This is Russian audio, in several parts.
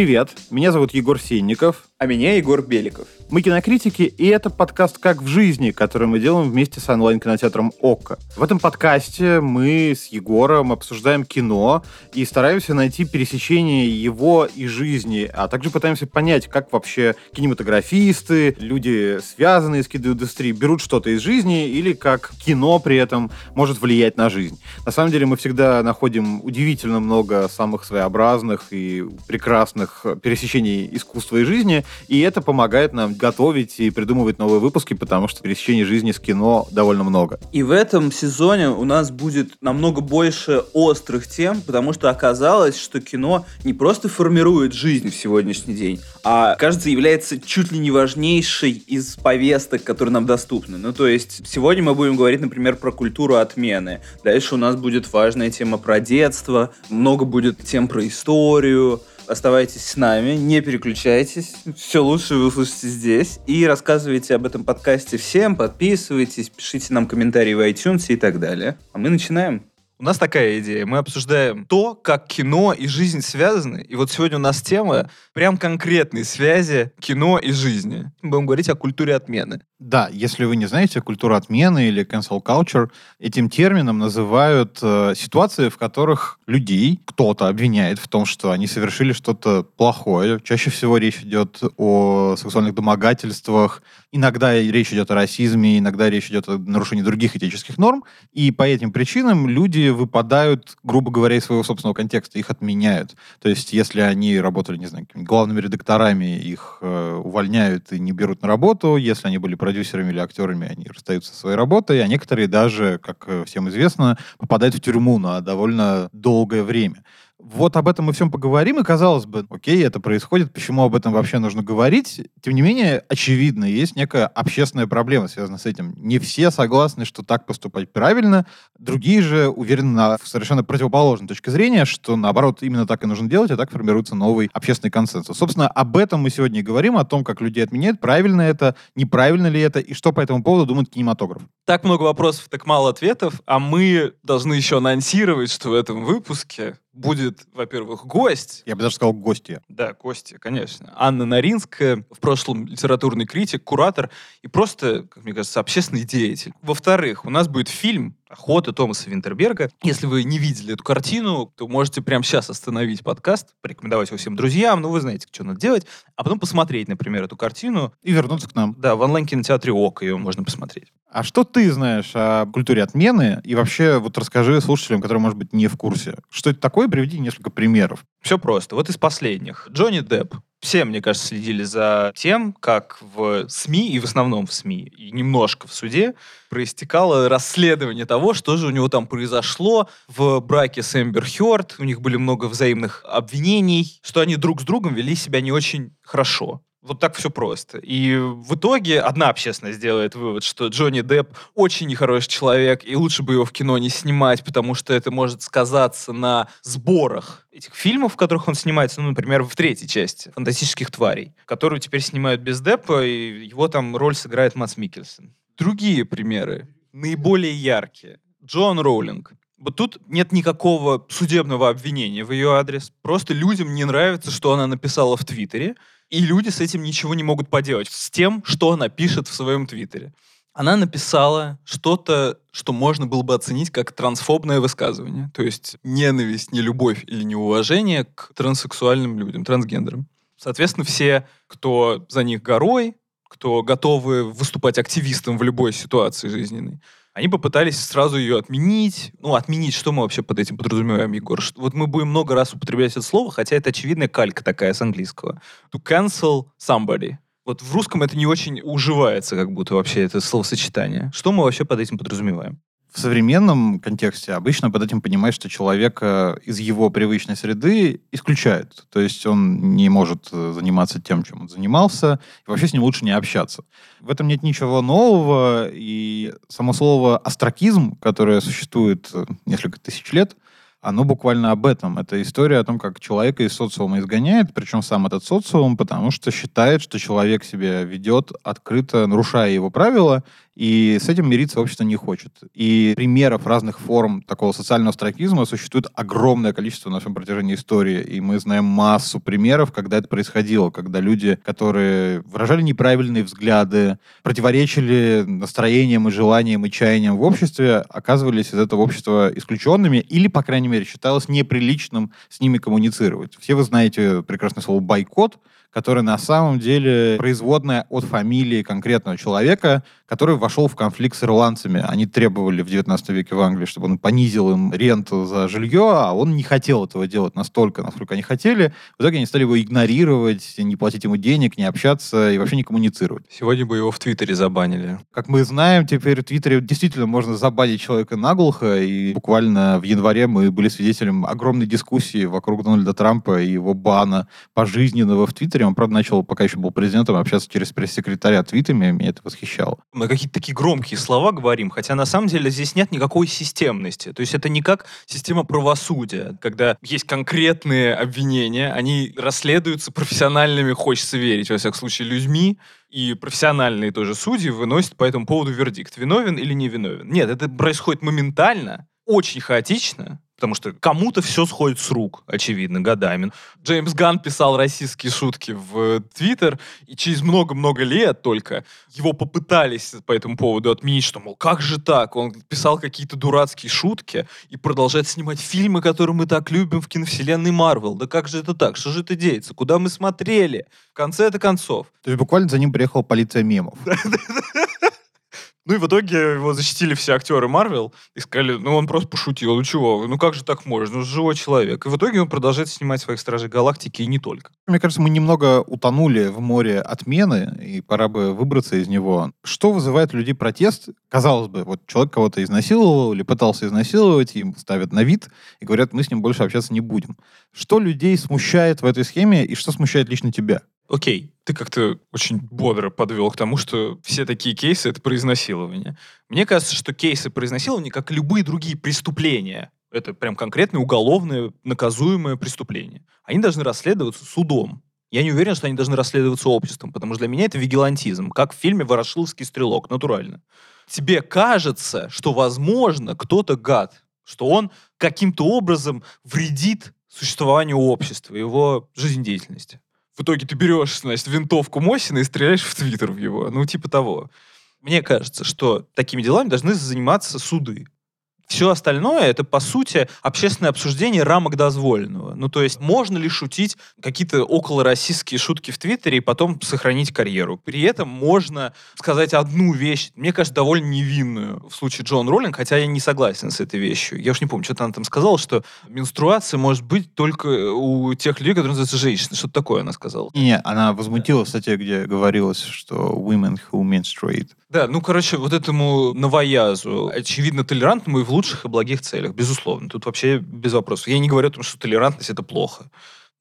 Привет, меня зовут Егор Сенников. А меня Егор Беликов. Мы кинокритики, и это подкаст «Как в жизни», который мы делаем вместе с онлайн-кинотеатром «Окко». В этом подкасте мы с Егором обсуждаем кино и стараемся найти пересечение его и жизни, а также пытаемся понять, как вообще кинематографисты, люди, связанные с киноиндустрией, берут что-то из жизни или как кино при этом может влиять на жизнь. На самом деле мы всегда находим удивительно много самых своеобразных и прекрасных пересечений искусства и жизни, и это помогает нам готовить и придумывать новые выпуски, потому что пересечений жизни с кино довольно много. И в этом сезоне у нас будет намного больше острых тем, потому что оказалось, что кино не просто формирует жизнь в сегодняшний день, а, кажется, является чуть ли не важнейшей из повесток, которые нам доступны. Ну, то есть, сегодня мы будем говорить, например, про культуру отмены. Дальше у нас будет важная тема про детство, много будет тем про историю, Оставайтесь с нами, не переключайтесь. Все лучше вы услышите здесь. И рассказывайте об этом подкасте всем, подписывайтесь, пишите нам комментарии в iTunes и так далее. А мы начинаем. У нас такая идея. Мы обсуждаем то, как кино и жизнь связаны. И вот сегодня у нас тема прям конкретной связи кино и жизни. Мы будем говорить о культуре отмены. Да, если вы не знаете, культура отмены или cancel culture, этим термином называют э, ситуации, в которых людей кто-то обвиняет в том, что они совершили что-то плохое. Чаще всего речь идет о сексуальных домогательствах, иногда речь идет о расизме, иногда речь идет о нарушении других этических норм. И по этим причинам люди выпадают, грубо говоря, из своего собственного контекста, их отменяют. То есть, если они работали, не знаю, главными редакторами, их э, увольняют и не берут на работу. Если они были продюсерами или актерами, они расстаются со своей работой. А некоторые даже, как э, всем известно, попадают в тюрьму на довольно долгое время. Вот об этом мы всем поговорим, и казалось бы, окей, это происходит, почему об этом вообще нужно говорить? Тем не менее, очевидно, есть некая общественная проблема, связанная с этим. Не все согласны, что так поступать правильно, другие же уверены на совершенно противоположной точке зрения, что, наоборот, именно так и нужно делать, и так формируется новый общественный консенсус. Собственно, об этом мы сегодня и говорим, о том, как людей отменяют, правильно это, неправильно ли это, и что по этому поводу думает кинематограф. Так много вопросов, так мало ответов, а мы должны еще анонсировать, что в этом выпуске будет, во-первых, гость. Я бы даже сказал гостья. Да, гостья, конечно. Анна Наринская, в прошлом литературный критик, куратор и просто, как мне кажется, общественный деятель. Во-вторых, у нас будет фильм «Охота» Томаса Винтерберга. Если вы не видели эту картину, то можете прямо сейчас остановить подкаст, порекомендовать его всем друзьям, ну, вы знаете, что надо делать, а потом посмотреть, например, эту картину. И вернуться к нам. Да, в онлайн-кинотеатре ОК ее можно посмотреть. А что ты знаешь о культуре отмены? И вообще, вот расскажи слушателям, которые, может быть, не в курсе. Что это такое? Приведи несколько примеров. Все просто. Вот из последних. Джонни Депп. Все, мне кажется, следили за тем, как в СМИ, и в основном в СМИ, и немножко в суде, проистекало расследование того, что же у него там произошло в браке с Эмбер Хёрд. У них были много взаимных обвинений, что они друг с другом вели себя не очень хорошо. Вот так все просто. И в итоге одна общественность сделает вывод, что Джонни Депп очень нехороший человек, и лучше бы его в кино не снимать, потому что это может сказаться на сборах этих фильмов, в которых он снимается, ну, например, в третьей части «Фантастических тварей», которую теперь снимают без Деппа, и его там роль сыграет Мац Микельсон. Другие примеры, наиболее яркие. Джон Роулинг. Вот тут нет никакого судебного обвинения в ее адрес. Просто людям не нравится, что она написала в Твиттере, и люди с этим ничего не могут поделать, с тем, что она пишет в своем Твиттере. Она написала что-то, что можно было бы оценить как трансфобное высказывание. То есть ненависть, не любовь или неуважение к транссексуальным людям, трансгендерам. Соответственно, все, кто за них горой, кто готовы выступать активистом в любой ситуации жизненной, они попытались сразу ее отменить. Ну, отменить, что мы вообще под этим подразумеваем, Егор? Вот мы будем много раз употреблять это слово, хотя это очевидная калька такая с английского. To cancel somebody. Вот в русском это не очень уживается, как будто вообще это словосочетание. Что мы вообще под этим подразумеваем? В современном контексте обычно под этим понимаешь, что человека из его привычной среды исключают. То есть он не может э, заниматься тем, чем он занимался, и вообще с ним лучше не общаться. В этом нет ничего нового, и само слово «астракизм», которое существует э, несколько тысяч лет, оно буквально об этом. Это история о том, как человека из социума изгоняет, причем сам этот социум, потому что считает, что человек себя ведет открыто, нарушая его правила, И с этим мириться общество не хочет. И примеров разных форм такого социального страйкизма существует огромное количество на всем протяжении истории. И мы знаем массу примеров, когда это происходило, когда люди, которые выражали неправильные взгляды, противоречили настроениям и желаниям и чаяниям в обществе, оказывались из этого общества исключенными или, по крайней мере, считалось неприличным с ними коммуницировать. Все вы знаете прекрасное слово «бойкот», которое на самом деле производная от фамилии конкретного человека, который вошел в конфликт с ирландцами. Они требовали в 19 веке в Англии, чтобы он понизил им ренту за жилье, а он не хотел этого делать настолько, насколько они хотели. В итоге они стали его игнорировать, не платить ему денег, не общаться и вообще не коммуницировать. Сегодня бы его в Твиттере забанили. Как мы знаем, теперь в Твиттере действительно можно забанить человека наглухо, и буквально в январе мы были свидетелем огромной дискуссии вокруг Дональда Трампа и его бана пожизненного в Твиттере. Он, правда, начал, пока еще был президентом, общаться через пресс-секретаря твитами, меня это восхищало мы какие-то такие громкие слова говорим, хотя на самом деле здесь нет никакой системности. То есть это не как система правосудия, когда есть конкретные обвинения, они расследуются профессиональными, хочется верить, во всяком случае, людьми, и профессиональные тоже судьи выносят по этому поводу вердикт, виновен или не виновен. Нет, это происходит моментально, очень хаотично, потому что кому-то все сходит с рук, очевидно, годами. Джеймс Ган писал российские шутки в Твиттер, и через много-много лет только его попытались по этому поводу отменить, что, мол, как же так? Он писал какие-то дурацкие шутки и продолжает снимать фильмы, которые мы так любим в киновселенной Марвел. Да как же это так? Что же это деется? Куда мы смотрели? В конце это концов. То есть буквально за ним приехала полиция мемов. Ну и в итоге его защитили все актеры Марвел и сказали, ну он просто пошутил, ну чего, ну как же так можно, ну живой человек. И в итоге он продолжает снимать своих Стражей Галактики и не только. Мне кажется, мы немного утонули в море отмены, и пора бы выбраться из него. Что вызывает у людей протест? Казалось бы, вот человек кого-то изнасиловал или пытался изнасиловать, им ставят на вид и говорят, мы с ним больше общаться не будем. Что людей смущает в этой схеме и что смущает лично тебя? Окей, ты как-то очень бодро подвел к тому, что все такие кейсы — это про изнасилование. Мне кажется, что кейсы про изнасилование, как любые другие преступления, это прям конкретное уголовное наказуемое преступление, они должны расследоваться судом. Я не уверен, что они должны расследоваться обществом, потому что для меня это вигилантизм, как в фильме «Ворошиловский стрелок», натурально. Тебе кажется, что, возможно, кто-то гад, что он каким-то образом вредит существованию общества, его жизнедеятельности в итоге ты берешь, значит, винтовку Мосина и стреляешь в Твиттер в его. Ну, типа того. Мне кажется, что такими делами должны заниматься суды. Все остальное это, по сути, общественное обсуждение рамок дозволенного. Ну, то есть, можно ли шутить какие-то околороссийские шутки в Твиттере и потом сохранить карьеру? При этом можно сказать одну вещь, мне кажется, довольно невинную в случае Джон Роллинг, хотя я не согласен с этой вещью. Я уж не помню, что-то она там сказала, что менструация может быть только у тех людей, которые называются женщины. Что-то такое она сказала. Не, она возмутилась в статье, где говорилось, что women who menstruate да, ну, короче, вот этому новоязу, очевидно, толерантному и в лучших и благих целях, безусловно. Тут вообще без вопросов. Я не говорю о том, что толерантность — это плохо.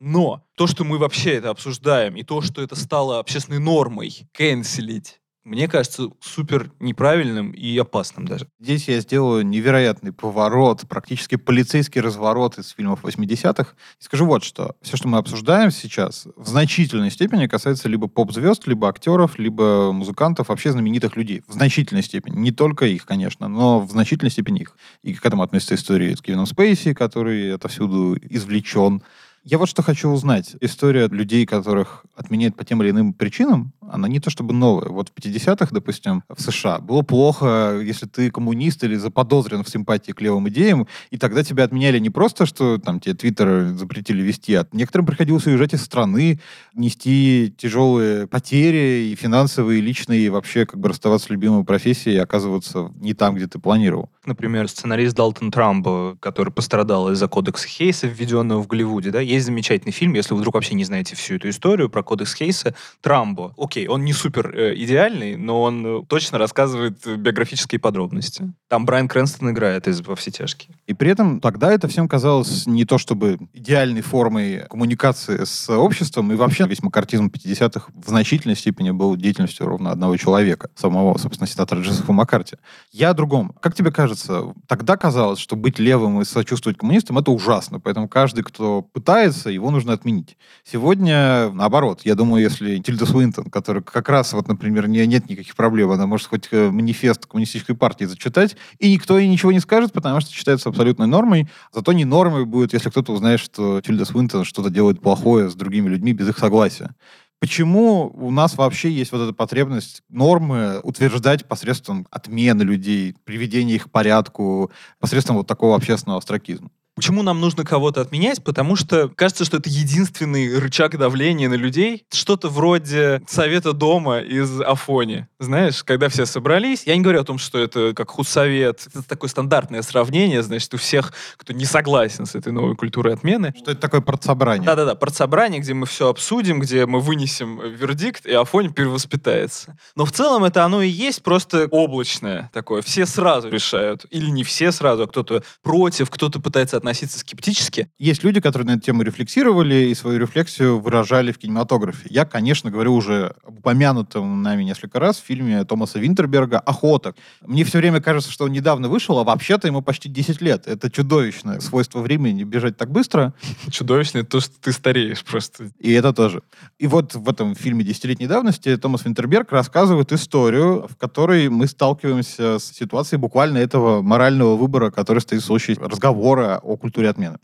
Но то, что мы вообще это обсуждаем, и то, что это стало общественной нормой, канцелить, мне кажется супер неправильным и опасным даже. Здесь я сделаю невероятный поворот, практически полицейский разворот из фильмов 80-х. И скажу вот что. Все, что мы обсуждаем сейчас, в значительной степени касается либо поп-звезд, либо актеров, либо музыкантов, вообще знаменитых людей. В значительной степени. Не только их, конечно, но в значительной степени их. И к этому относится история с Кевином Спейси, который отовсюду извлечен. Я вот что хочу узнать. История людей, которых отменяют по тем или иным причинам, она не то чтобы новая. Вот в 50-х, допустим, в США было плохо, если ты коммунист или заподозрен в симпатии к левым идеям, и тогда тебя отменяли не просто, что там тебе Твиттер запретили вести, а некоторым приходилось уезжать из страны, нести тяжелые потери и финансовые, и личные, и вообще как бы расставаться с любимой профессией и оказываться не там, где ты планировал. Например, сценарист Далтон Трамбо, который пострадал из-за кодекса Хейса, введенного в Голливуде, да, есть замечательный фильм, если вы вдруг вообще не знаете всю эту историю про кодекс Хейса, Трамбо. Окей, он не супер э, идеальный, но он э, точно рассказывает биографические подробности. Там Брайан Крэнстон играет из «Во все тяжкие». И при этом тогда это всем казалось не то чтобы идеальной формой коммуникации с обществом, и вообще весь макартизм 50-х в значительной степени был деятельностью ровно одного человека, самого, собственно, сенатора Джозефа Маккарти. Я о другом. Как тебе кажется, тогда казалось, что быть левым и сочувствовать коммунистам — это ужасно, поэтому каждый, кто пытается, его нужно отменить. Сегодня, наоборот, я думаю, если Тильда Свинтон, которая которой как раз, вот, например, не, нет никаких проблем, она может хоть э, манифест коммунистической партии зачитать, и никто ей ничего не скажет, потому что считается абсолютной нормой. Зато не нормой будет, если кто-то узнает, что Тильда Свинтон что-то делает плохое с другими людьми без их согласия. Почему у нас вообще есть вот эта потребность нормы утверждать посредством отмены людей, приведения их к порядку, посредством вот такого общественного астракизма? Почему нам нужно кого-то отменять? Потому что кажется, что это единственный рычаг давления на людей. Что-то вроде совета дома из Афони. Знаешь, когда все собрались, я не говорю о том, что это как худсовет. Это такое стандартное сравнение, значит, у всех, кто не согласен с этой новой культурой отмены. Что это такое партсобрание? Да-да-да, партсобрание, где мы все обсудим, где мы вынесем вердикт, и Афони перевоспитается. Но в целом это оно и есть просто облачное такое. Все сразу решают. Или не все сразу, а кто-то против, кто-то пытается относиться относиться скептически. Есть люди, которые на эту тему рефлексировали и свою рефлексию выражали в кинематографе. Я, конечно, говорю уже об упомянутом нами несколько раз в фильме Томаса Винтерберга «Охота». Мне все время кажется, что он недавно вышел, а вообще-то ему почти 10 лет. Это чудовищное свойство времени бежать так быстро. Чудовищное то, что ты стареешь просто. И это тоже. И вот в этом фильме десятилетней давности Томас Винтерберг рассказывает историю, в которой мы сталкиваемся с ситуацией буквально этого морального выбора, который стоит в случае разговора о культуре отмены.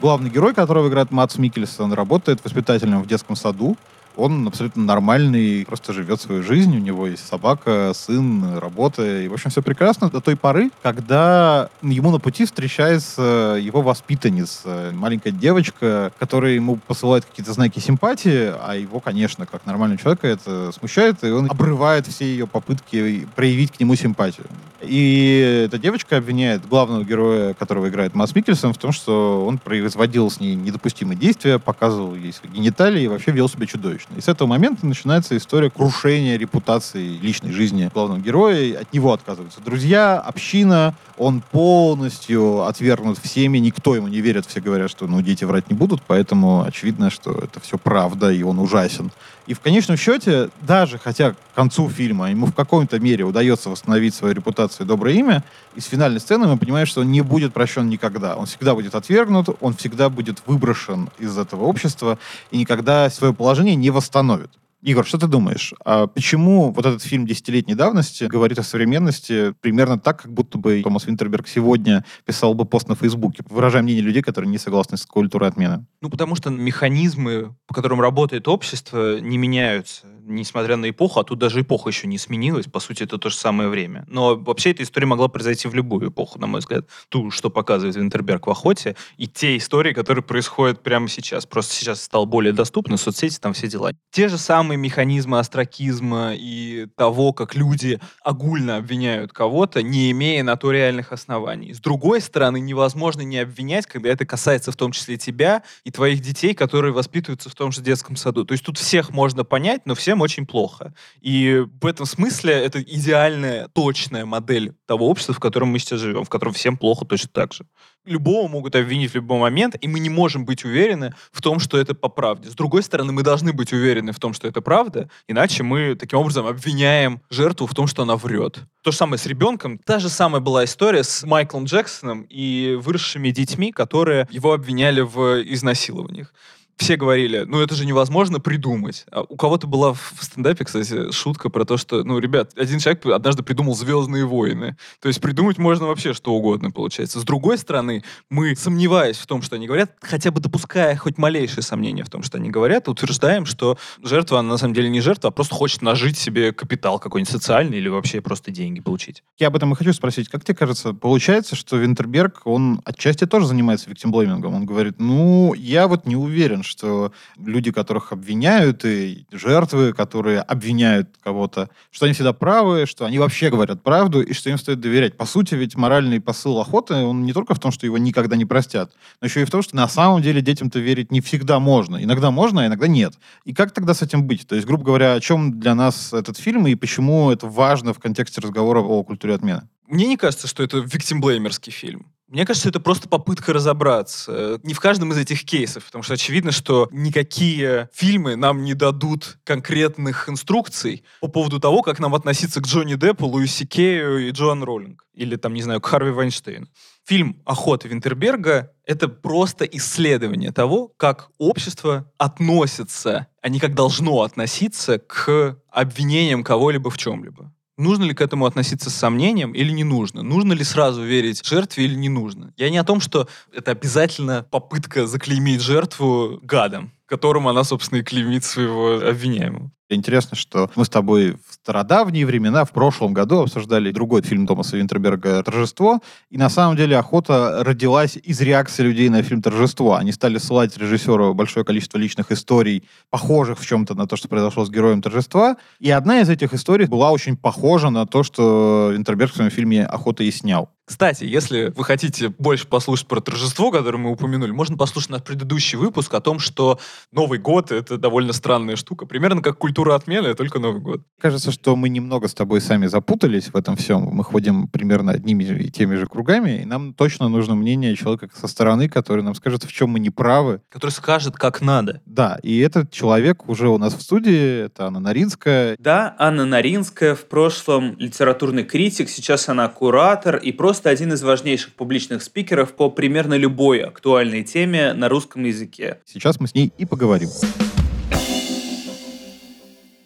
Главный герой, которого играет Матс Микельсон, работает воспитателем в детском саду, он абсолютно нормальный, просто живет свою жизнь, у него есть собака, сын, работа, и, в общем, все прекрасно до той поры, когда ему на пути встречается его воспитанница, маленькая девочка, которая ему посылает какие-то знаки симпатии, а его, конечно, как нормального человека это смущает, и он обрывает все ее попытки проявить к нему симпатию. И эта девочка обвиняет главного героя, которого играет Масс Микельсон, в том, что он производил с ней недопустимые действия, показывал ей свои гениталии и вообще вел себя чудовищно. И с этого момента начинается история крушения репутации личной жизни главного героя. От него отказываются друзья, община. Он полностью отвергнут всеми. Никто ему не верит. Все говорят, что ну, дети врать не будут. Поэтому очевидно, что это все правда, и он ужасен. И в конечном счете, даже хотя к концу фильма ему в какой-то мере удается восстановить свою репутацию и доброе имя, из финальной сцены мы понимаем, что он не будет прощен никогда. Он всегда будет отвергнут, он всегда будет выброшен из этого общества и никогда свое положение не восстановит. Игорь, что ты думаешь? А почему вот этот фильм десятилетней давности говорит о современности примерно так, как будто бы Томас Винтерберг сегодня писал бы пост на Фейсбуке, выражая мнение людей, которые не согласны с культурой отмены? Ну, потому что механизмы, по которым работает общество, не меняются несмотря на эпоху, а тут даже эпоха еще не сменилась, по сути, это то же самое время. Но вообще эта история могла произойти в любую эпоху, на мой взгляд. Ту, что показывает Винтерберг в «Охоте», и те истории, которые происходят прямо сейчас. Просто сейчас стал более доступны, соцсети, там все дела. Те же самые механизмы астракизма и того, как люди огульно обвиняют кого-то, не имея на то реальных оснований. С другой стороны, невозможно не обвинять, когда это касается в том числе тебя и твоих детей, которые воспитываются в том же детском саду. То есть тут всех можно понять, но все всем очень плохо. И в этом смысле это идеальная, точная модель того общества, в котором мы сейчас живем, в котором всем плохо точно так же. Любого могут обвинить в любой момент, и мы не можем быть уверены в том, что это по правде. С другой стороны, мы должны быть уверены в том, что это правда, иначе мы таким образом обвиняем жертву в том, что она врет. То же самое с ребенком. Та же самая была история с Майклом Джексоном и выросшими детьми, которые его обвиняли в изнасилованиях все говорили, ну это же невозможно придумать. А у кого-то была в стендапе, кстати, шутка про то, что, ну, ребят, один человек однажды придумал «Звездные войны». То есть придумать можно вообще что угодно, получается. С другой стороны, мы, сомневаясь в том, что они говорят, хотя бы допуская хоть малейшее сомнение в том, что они говорят, утверждаем, что жертва, она на самом деле не жертва, а просто хочет нажить себе капитал какой-нибудь социальный или вообще просто деньги получить. Я об этом и хочу спросить. Как тебе кажется, получается, что Винтерберг, он отчасти тоже занимается виктимблеймингом? Он говорит, ну, я вот не уверен, что люди, которых обвиняют, и жертвы, которые обвиняют кого-то, что они всегда правы, что они вообще говорят правду, и что им стоит доверять. По сути, ведь моральный посыл охоты, он не только в том, что его никогда не простят, но еще и в том, что на самом деле детям-то верить не всегда можно. Иногда можно, а иногда нет. И как тогда с этим быть? То есть, грубо говоря, о чем для нас этот фильм и почему это важно в контексте разговора о культуре отмены? Мне не кажется, что это виктимблеймерский фильм Мне кажется, это просто попытка разобраться. Не в каждом из этих кейсов, потому что очевидно, что никакие фильмы нам не дадут конкретных инструкций по поводу того, как нам относиться к Джонни Деппу, Луиси Кею и Джоан Роллинг. Или, там, не знаю, к Харви Вайнштейну. Фильм «Охота Винтерберга» — это просто исследование того, как общество относится, а не как должно относиться к обвинениям кого-либо в чем-либо. Нужно ли к этому относиться с сомнением или не нужно? Нужно ли сразу верить жертве или не нужно? Я не о том, что это обязательно попытка заклеймить жертву гадом, которым она, собственно, и клеймит своего обвиняемого. Интересно, что мы с тобой в стародавние времена, в прошлом году обсуждали другой фильм Томаса Винтерберга «Торжество», и на самом деле охота родилась из реакции людей на фильм «Торжество». Они стали ссылать режиссеру большое количество личных историй, похожих в чем-то на то, что произошло с героем «Торжества», и одна из этих историй была очень похожа на то, что Винтерберг в своем фильме «Охота» и снял. Кстати, если вы хотите больше послушать про торжество, которое мы упомянули, можно послушать наш предыдущий выпуск о том, что Новый год — это довольно странная штука. Примерно как культура отмены, только Новый год. Кажется, что мы немного с тобой сами запутались в этом всем. Мы ходим примерно одними и теми же кругами, и нам точно нужно мнение человека со стороны, который нам скажет, в чем мы не правы. Который скажет, как надо. Да, и этот человек уже у нас в студии, это Анна Наринская. Да, Анна Наринская в прошлом литературный критик, сейчас она куратор и просто просто один из важнейших публичных спикеров по примерно любой актуальной теме на русском языке. Сейчас мы с ней и поговорим.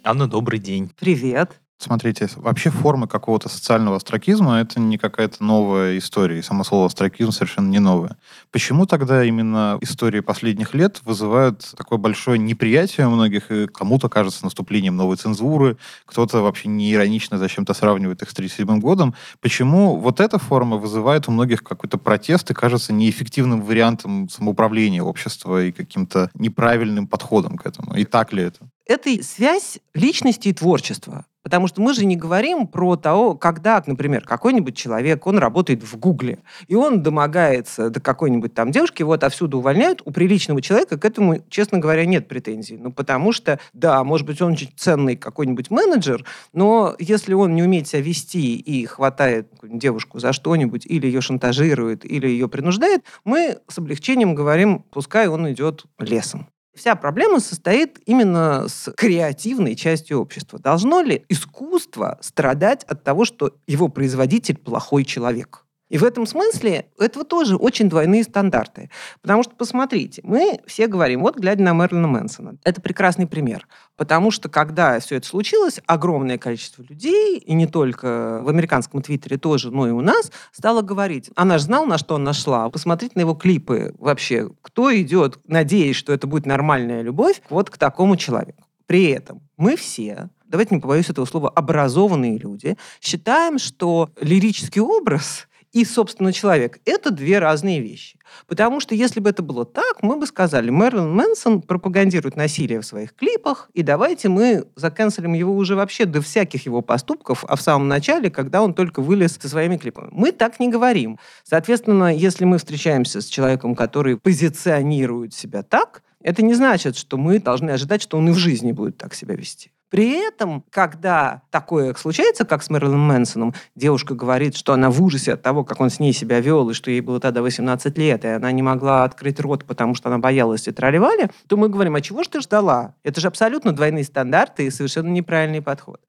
Анна, добрый день. Привет. Смотрите, вообще формы какого-то социального астракизма — это не какая-то новая история, и само слово астракизм совершенно не новое. Почему тогда именно истории последних лет вызывают такое большое неприятие у многих, и кому-то кажется наступлением новой цензуры, кто-то вообще не иронично зачем-то сравнивает их с 1937 годом. Почему вот эта форма вызывает у многих какой-то протест и кажется неэффективным вариантом самоуправления общества и каким-то неправильным подходом к этому? И так ли это? Это связь личности и творчества. Потому что мы же не говорим про то, когда, например, какой-нибудь человек, он работает в Гугле, и он домогается до какой-нибудь там девушки, его отовсюду увольняют. У приличного человека к этому, честно говоря, нет претензий. Ну, потому что, да, может быть, он очень ценный какой-нибудь менеджер, но если он не умеет себя вести и хватает девушку за что-нибудь, или ее шантажирует, или ее принуждает, мы с облегчением говорим, пускай он идет лесом. Вся проблема состоит именно с креативной частью общества. Должно ли искусство страдать от того, что его производитель плохой человек? И в этом смысле этого тоже очень двойные стандарты. Потому что, посмотрите, мы все говорим, вот глядя на Мерлина Мэнсона, это прекрасный пример. Потому что, когда все это случилось, огромное количество людей, и не только в американском твиттере тоже, но и у нас, стало говорить, она же знала, на что он нашла, посмотрите на его клипы вообще, кто идет, надеясь, что это будет нормальная любовь, вот к такому человеку. При этом мы все давайте не побоюсь этого слова, образованные люди, считаем, что лирический образ и, собственно, человек. Это две разные вещи. Потому что если бы это было так, мы бы сказали, Мерлин Мэнсон пропагандирует насилие в своих клипах, и давайте мы заканцелим его уже вообще до всяких его поступков, а в самом начале, когда он только вылез со своими клипами. Мы так не говорим. Соответственно, если мы встречаемся с человеком, который позиционирует себя так, это не значит, что мы должны ожидать, что он и в жизни будет так себя вести. При этом, когда такое случается, как с Мэрилин Мэнсоном, девушка говорит, что она в ужасе от того, как он с ней себя вел, и что ей было тогда 18 лет, и она не могла открыть рот, потому что она боялась и тролливали, то мы говорим, а чего ж ты ждала? Это же абсолютно двойные стандарты и совершенно неправильный подход.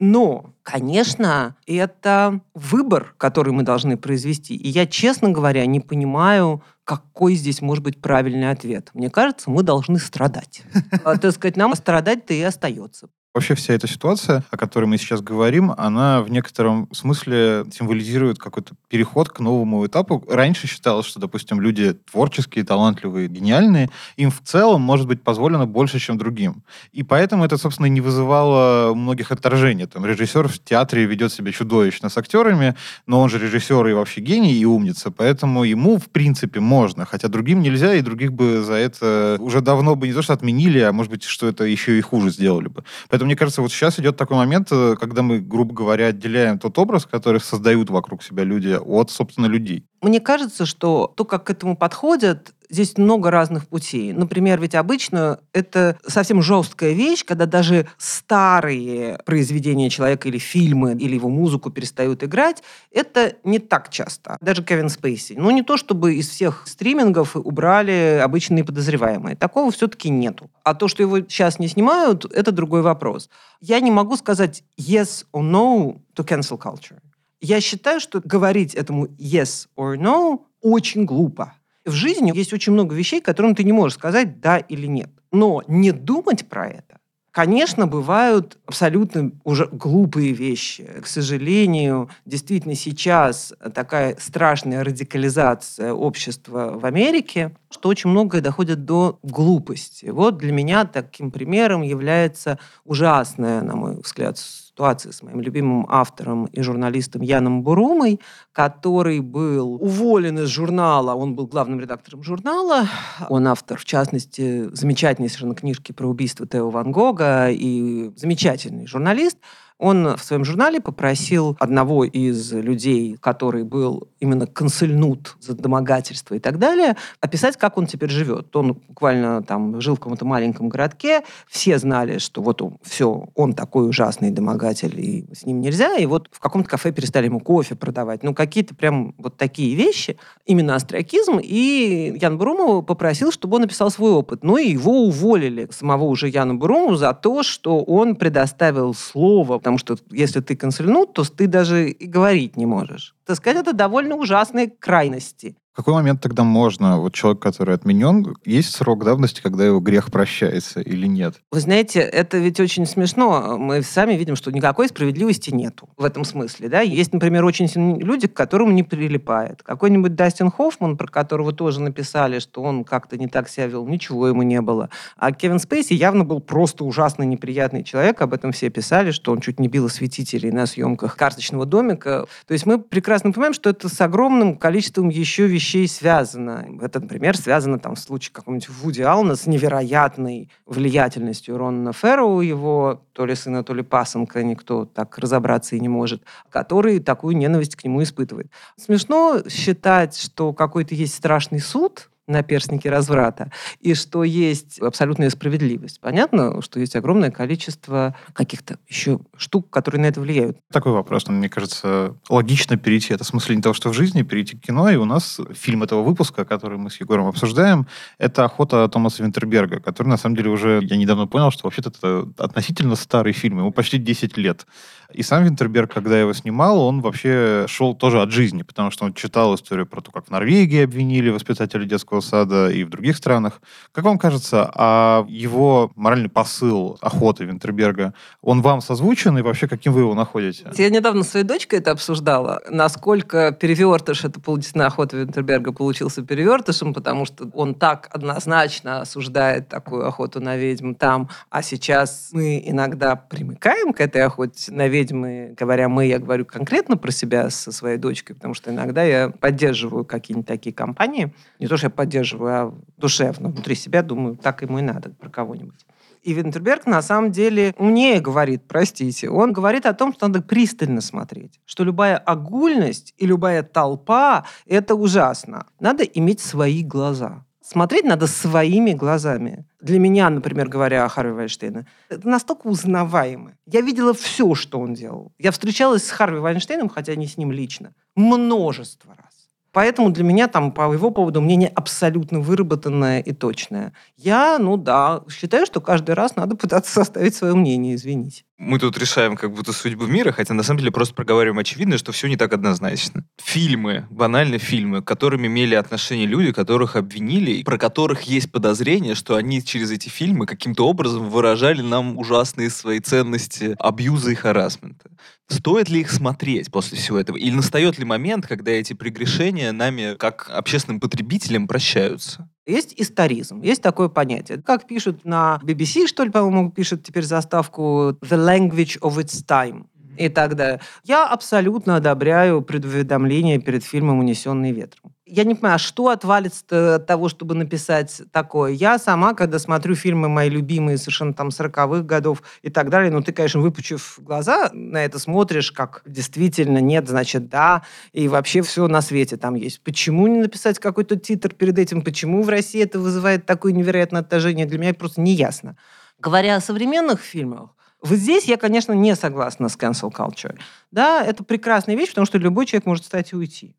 Но, конечно, это выбор, который мы должны произвести. И я, честно говоря, не понимаю, какой здесь может быть правильный ответ. Мне кажется, мы должны страдать. А, так сказать, нам страдать-то и остается. Вообще вся эта ситуация, о которой мы сейчас говорим, она в некотором смысле символизирует какой-то переход к новому этапу. Раньше считалось, что, допустим, люди творческие, талантливые, гениальные, им в целом может быть позволено больше, чем другим. И поэтому это, собственно, не вызывало многих отторжения. Там режиссер в театре ведет себя чудовищно с актерами, но он же режиссер и вообще гений и умница, поэтому ему, в принципе, можно, хотя другим нельзя, и других бы за это уже давно бы не то, что отменили, а может быть, что это еще и хуже сделали бы. Поэтому Поэтому, мне кажется, вот сейчас идет такой момент, э, когда мы, грубо говоря, отделяем тот образ, который создают вокруг себя люди, от, собственно, людей. Мне кажется, что то, как к этому подходят, Здесь много разных путей. Например, ведь обычно это совсем жесткая вещь, когда даже старые произведения человека или фильмы, или его музыку перестают играть. Это не так часто. Даже Кевин Спейси. Ну, не то, чтобы из всех стримингов убрали обычные подозреваемые. Такого все-таки нету. А то, что его сейчас не снимают, это другой вопрос. Я не могу сказать yes or no to cancel culture. Я считаю, что говорить этому yes or no очень глупо. В жизни есть очень много вещей, которым ты не можешь сказать да или нет. Но не думать про это, Конечно, бывают абсолютно уже глупые вещи. К сожалению, действительно сейчас такая страшная радикализация общества в Америке, что очень многое доходит до глупости. Вот для меня таким примером является ужасная, на мой взгляд, ситуация с моим любимым автором и журналистом Яном Бурумой, который был уволен из журнала, он был главным редактором журнала, он автор, в частности, замечательной совершенно книжки про убийство Тео Ван Гога и замечательный журналист, он в своем журнале попросил одного из людей, который был именно консульнут за домогательство и так далее, описать, как он теперь живет. Он буквально там жил в каком-то маленьком городке, все знали, что вот он, все, он такой ужасный домогатель, и с ним нельзя, и вот в каком-то кафе перестали ему кофе продавать. Ну, какие-то прям вот такие вещи, именно астракизм, и Ян Брумов попросил, чтобы он написал свой опыт. Ну, и его уволили, самого уже Яна Бруму, за то, что он предоставил слово потому что если ты консульнут, то ты даже и говорить не можешь. Так сказать, это довольно ужасные крайности. В какой момент тогда можно, вот человек, который отменен, есть срок давности, когда его грех прощается или нет? Вы знаете, это ведь очень смешно. Мы сами видим, что никакой справедливости нету в этом смысле. Да? Есть, например, очень люди, к которым не прилипает. Какой-нибудь Дастин Хоффман, про которого тоже написали, что он как-то не так себя вел, ничего ему не было. А Кевин Спейси явно был просто ужасно неприятный человек. Об этом все писали, что он чуть не бил осветителей на съемках карточного домика. То есть мы прекрасно понимаем, что это с огромным количеством еще вещей связано. Это, например, связано там в случае какого-нибудь Вуди Аллена с невероятной влиятельностью Ронна Ферроу, его то ли сына, то ли пасынка, никто так разобраться и не может, который такую ненависть к нему испытывает. Смешно считать, что какой-то есть страшный суд, наперстники разврата, и что есть абсолютная справедливость. Понятно, что есть огромное количество каких-то еще штук, которые на это влияют. Такой вопрос, мне кажется, логично перейти это смысле не того, что в жизни, перейти к кино, и у нас фильм этого выпуска, который мы с Егором обсуждаем, это «Охота» Томаса Винтерберга, который, на самом деле, уже, я недавно понял, что вообще-то это относительно старый фильм, ему почти 10 лет. И сам Винтерберг, когда его снимал, он вообще шел тоже от жизни, потому что он читал историю про то, как в Норвегии обвинили воспитателя детского сада и в других странах. Как вам кажется, а его моральный посыл охоты Винтерберга, он вам созвучен и вообще каким вы его находите? Я недавно с своей дочкой это обсуждала, насколько перевертыш это полудесная охота Винтерберга получился перевертышем, потому что он так однозначно осуждает такую охоту на ведьм там, а сейчас мы иногда примыкаем к этой охоте на ведьм, ведьмы, говоря мы, я говорю конкретно про себя со своей дочкой, потому что иногда я поддерживаю какие-нибудь такие компании. Не то, что я поддерживаю, а душевно. Внутри себя думаю, так ему и надо про кого-нибудь. И Винтерберг на самом деле умнее говорит, простите. Он говорит о том, что надо пристально смотреть. Что любая огульность и любая толпа – это ужасно. Надо иметь свои глаза. Смотреть надо своими глазами. Для меня, например, говоря о Харви Вайнштейне, это настолько узнаваемо. Я видела все, что он делал. Я встречалась с Харви Вайнштейном, хотя не с ним лично, множество раз. Поэтому для меня там по его поводу мнение абсолютно выработанное и точное. Я, ну да, считаю, что каждый раз надо пытаться составить свое мнение, извините. Мы тут решаем как будто судьбу мира, хотя на самом деле просто проговариваем очевидно, что все не так однозначно. Фильмы, банальные фильмы, к которым имели отношение люди, которых обвинили, про которых есть подозрение, что они через эти фильмы каким-то образом выражали нам ужасные свои ценности абьюза и харасмента. Стоит ли их смотреть после всего этого? Или настает ли момент, когда эти прегрешения нами, как общественным потребителям, прощаются? Есть историзм, есть такое понятие. Как пишут на BBC, что ли, по-моему, пишут теперь заставку «The language of its time» и так далее. Я абсолютно одобряю предуведомление перед фильмом «Унесенный ветром». Я не понимаю, а что отвалится от того, чтобы написать такое? Я сама, когда смотрю фильмы мои любимые совершенно там 40-х годов и так далее, ну ты, конечно, выпучив глаза на это смотришь, как действительно нет, значит, да, и вообще все на свете там есть. Почему не написать какой-то титр перед этим? Почему в России это вызывает такое невероятное отторжение? Для меня просто не ясно. Говоря о современных фильмах, вот здесь я, конечно, не согласна с cancel culture. Да, это прекрасная вещь, потому что любой человек может встать и уйти.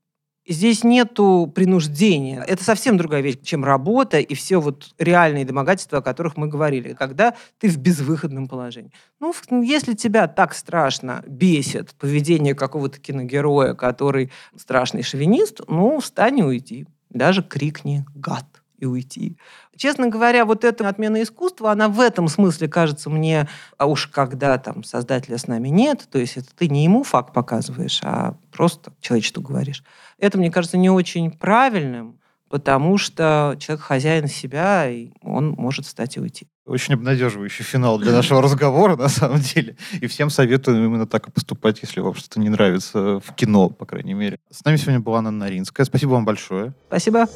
Здесь нету принуждения. Это совсем другая вещь, чем работа и все вот реальные домогательства, о которых мы говорили, когда ты в безвыходном положении. Ну, если тебя так страшно бесит поведение какого-то киногероя, который страшный шовинист, ну, встань и уйди. Даже крикни «гад» и уйти. Честно говоря, вот эта отмена искусства, она в этом смысле кажется мне, а уж когда там создателя с нами нет, то есть это ты не ему факт показываешь, а просто человечеству говоришь. Это, мне кажется, не очень правильным, потому что человек хозяин себя, и он может встать и уйти. Очень обнадеживающий финал для нашего разговора, на самом деле. И всем советую именно так и поступать, если вам что-то не нравится в кино, по крайней мере. С нами сегодня была Анна Наринская. Спасибо вам большое. Спасибо.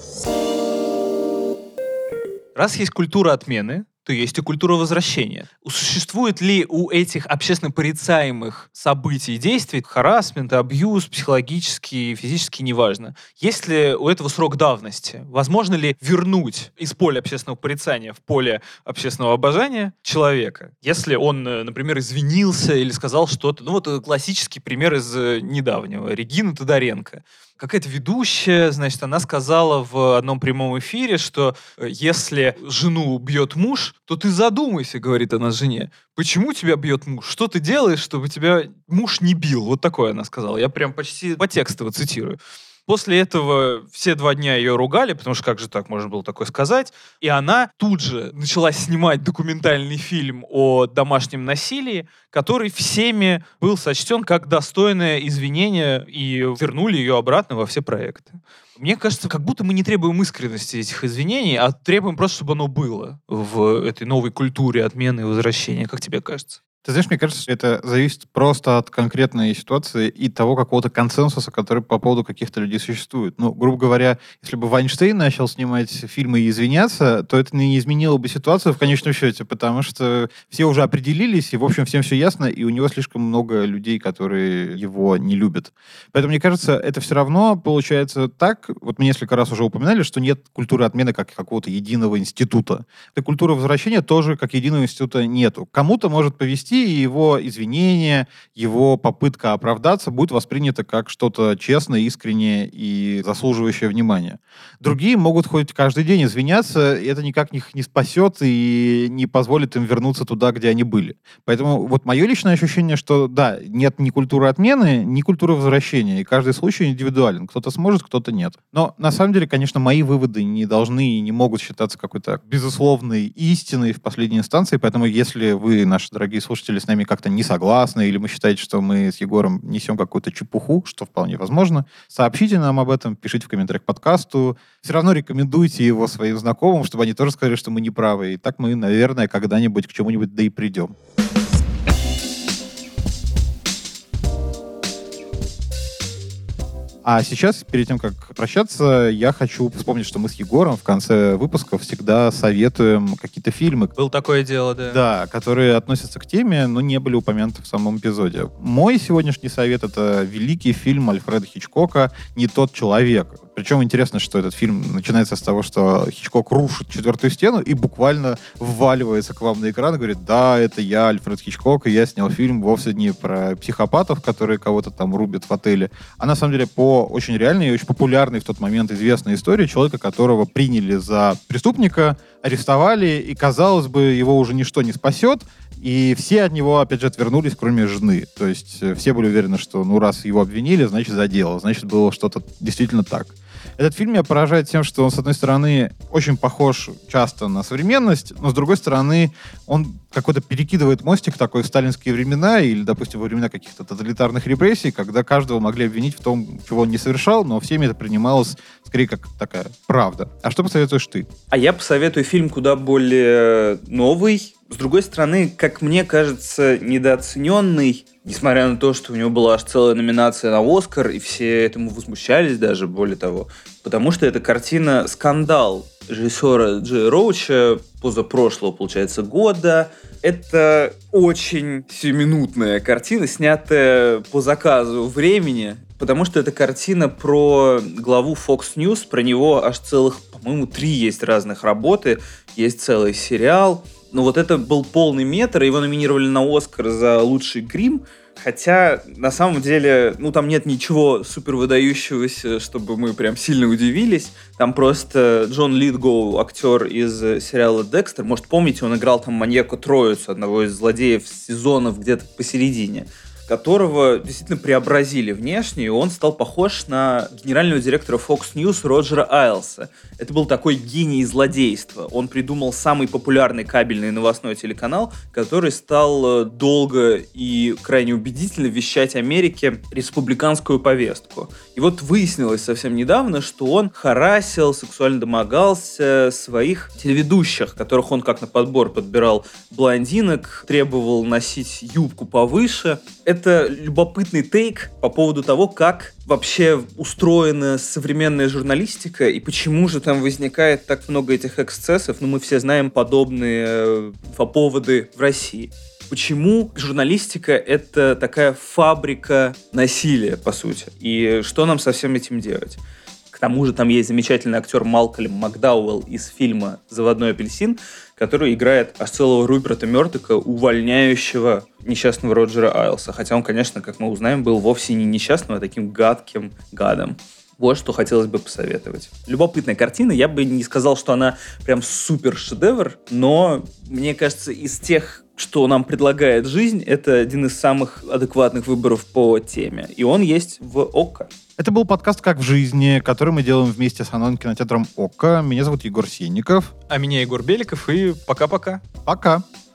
Раз есть культура отмены, то есть и культура возвращения. Существует ли у этих общественно порицаемых событий и действий харасмент, абьюз, психологический, физический, неважно. Есть ли у этого срок давности? Возможно ли вернуть из поля общественного порицания в поле общественного обожания человека, если он, э, например, извинился или сказал что-то? Ну вот э, классический пример из э, недавнего. Регина Тодоренко какая-то ведущая, значит, она сказала в одном прямом эфире, что э, если жену бьет муж, то ты задумайся, говорит она жене, почему тебя бьет муж? Что ты делаешь, чтобы тебя муж не бил? Вот такое она сказала. Я прям почти по тексту цитирую. После этого все два дня ее ругали, потому что как же так можно было такое сказать. И она тут же начала снимать документальный фильм о домашнем насилии, который всеми был сочтен как достойное извинение и вернули ее обратно во все проекты. Мне кажется, как будто мы не требуем искренности этих извинений, а требуем просто, чтобы оно было в этой новой культуре отмены и возвращения. Как тебе кажется? Ты знаешь, мне кажется, это зависит просто от конкретной ситуации и того какого-то консенсуса, который по поводу каких-то людей существует. Ну, грубо говоря, если бы Вайнштейн начал снимать фильмы и извиняться, то это не изменило бы ситуацию в конечном счете, потому что все уже определились, и, в общем, всем все ясно, и у него слишком много людей, которые его не любят. Поэтому, мне кажется, это все равно получается так, вот мы несколько раз уже упоминали, что нет культуры отмены как какого-то единого института. Этой культуры возвращения тоже как единого института нету. Кому-то может повести и его извинения, его попытка оправдаться будет воспринято как что-то честное, искреннее и заслуживающее внимания. Другие могут хоть каждый день извиняться, и это никак их не спасет и не позволит им вернуться туда, где они были. Поэтому вот мое личное ощущение, что да, нет ни культуры отмены, ни культуры возвращения, и каждый случай индивидуален. Кто-то сможет, кто-то нет. Но на самом деле, конечно, мои выводы не должны и не могут считаться какой-то безусловной истиной в последней инстанции, поэтому если вы, наши дорогие слушатели, слушатели с нами как-то не согласны, или вы считаете, что мы с Егором несем какую-то чепуху, что вполне возможно, сообщите нам об этом, пишите в комментариях к подкасту. Все равно рекомендуйте его своим знакомым, чтобы они тоже сказали, что мы не правы. И так мы, наверное, когда-нибудь к чему-нибудь да и придем. А сейчас, перед тем, как прощаться, я хочу вспомнить, что мы с Егором в конце выпусков всегда советуем какие-то фильмы. Был такое дело, да. Да, которые относятся к теме, но не были упомянуты в самом эпизоде. Мой сегодняшний совет — это великий фильм Альфреда Хичкока «Не тот человек». Причем интересно, что этот фильм начинается с того, что Хичкок рушит четвертую стену и буквально вваливается к вам на экран и говорит, да, это я, Альфред Хичкок, и я снял фильм вовсе не про психопатов, которые кого-то там рубят в отеле, а на самом деле по очень реальной и очень популярной в тот момент известной истории человека, которого приняли за преступника, арестовали, и, казалось бы, его уже ничто не спасет, и все от него, опять же, отвернулись, кроме жены. То есть э, все были уверены, что, ну, раз его обвинили, значит, за дело, значит, было что-то действительно так. Этот фильм меня поражает тем, что он, с одной стороны, очень похож часто на современность, но, с другой стороны, он какой-то перекидывает мостик такой в сталинские времена или, допустим, во времена каких-то тоталитарных репрессий, когда каждого могли обвинить в том, чего он не совершал, но всеми это принималось скорее как такая правда. А что посоветуешь ты? А я посоветую фильм куда более новый, с другой стороны, как мне кажется, недооцененный, несмотря на то, что у него была аж целая номинация на Оскар, и все этому возмущались даже, более того, потому что эта картина «Скандал» режиссера Джей Роуча позапрошлого, получается, года. Это очень сиюминутная картина, снятая по заказу времени, потому что это картина про главу Fox News, про него аж целых, по-моему, три есть разных работы, есть целый сериал. Но вот это был полный метр, его номинировали на Оскар за лучший грим, Хотя, на самом деле, ну, там нет ничего супер выдающегося, чтобы мы прям сильно удивились. Там просто Джон Литгоу, актер из сериала «Декстер», может, помните, он играл там маньяку Троицу, одного из злодеев сезонов где-то посередине которого действительно преобразили внешне, и он стал похож на генерального директора Fox News Роджера Айлса. Это был такой гений злодейства. Он придумал самый популярный кабельный новостной телеканал, который стал э, долго и крайне убедительно вещать Америке республиканскую повестку. И вот выяснилось совсем недавно, что он харасил, сексуально домогался своих телеведущих, которых он как на подбор подбирал блондинок, требовал носить юбку повыше. Это любопытный тейк по поводу того, как вообще устроена современная журналистика и почему же там возникает так много этих эксцессов. Ну, мы все знаем подобные э, поводы в России почему журналистика — это такая фабрика насилия, по сути. И что нам со всем этим делать? К тому же там есть замечательный актер Малкольм Макдауэлл из фильма «Заводной апельсин», который играет аж целого Руперта Мёрдока, увольняющего несчастного Роджера Айлса. Хотя он, конечно, как мы узнаем, был вовсе не несчастным, а таким гадким гадом. Вот что хотелось бы посоветовать. Любопытная картина. Я бы не сказал, что она прям супер шедевр, но мне кажется, из тех что нам предлагает жизнь, это один из самых адекватных выборов по теме. И он есть в ОККО. Это был подкаст «Как в жизни», который мы делаем вместе с онлайн-кинотеатром ОККО. Меня зовут Егор Синников. А меня Егор Беликов, и пока-пока. Пока. -пока. пока.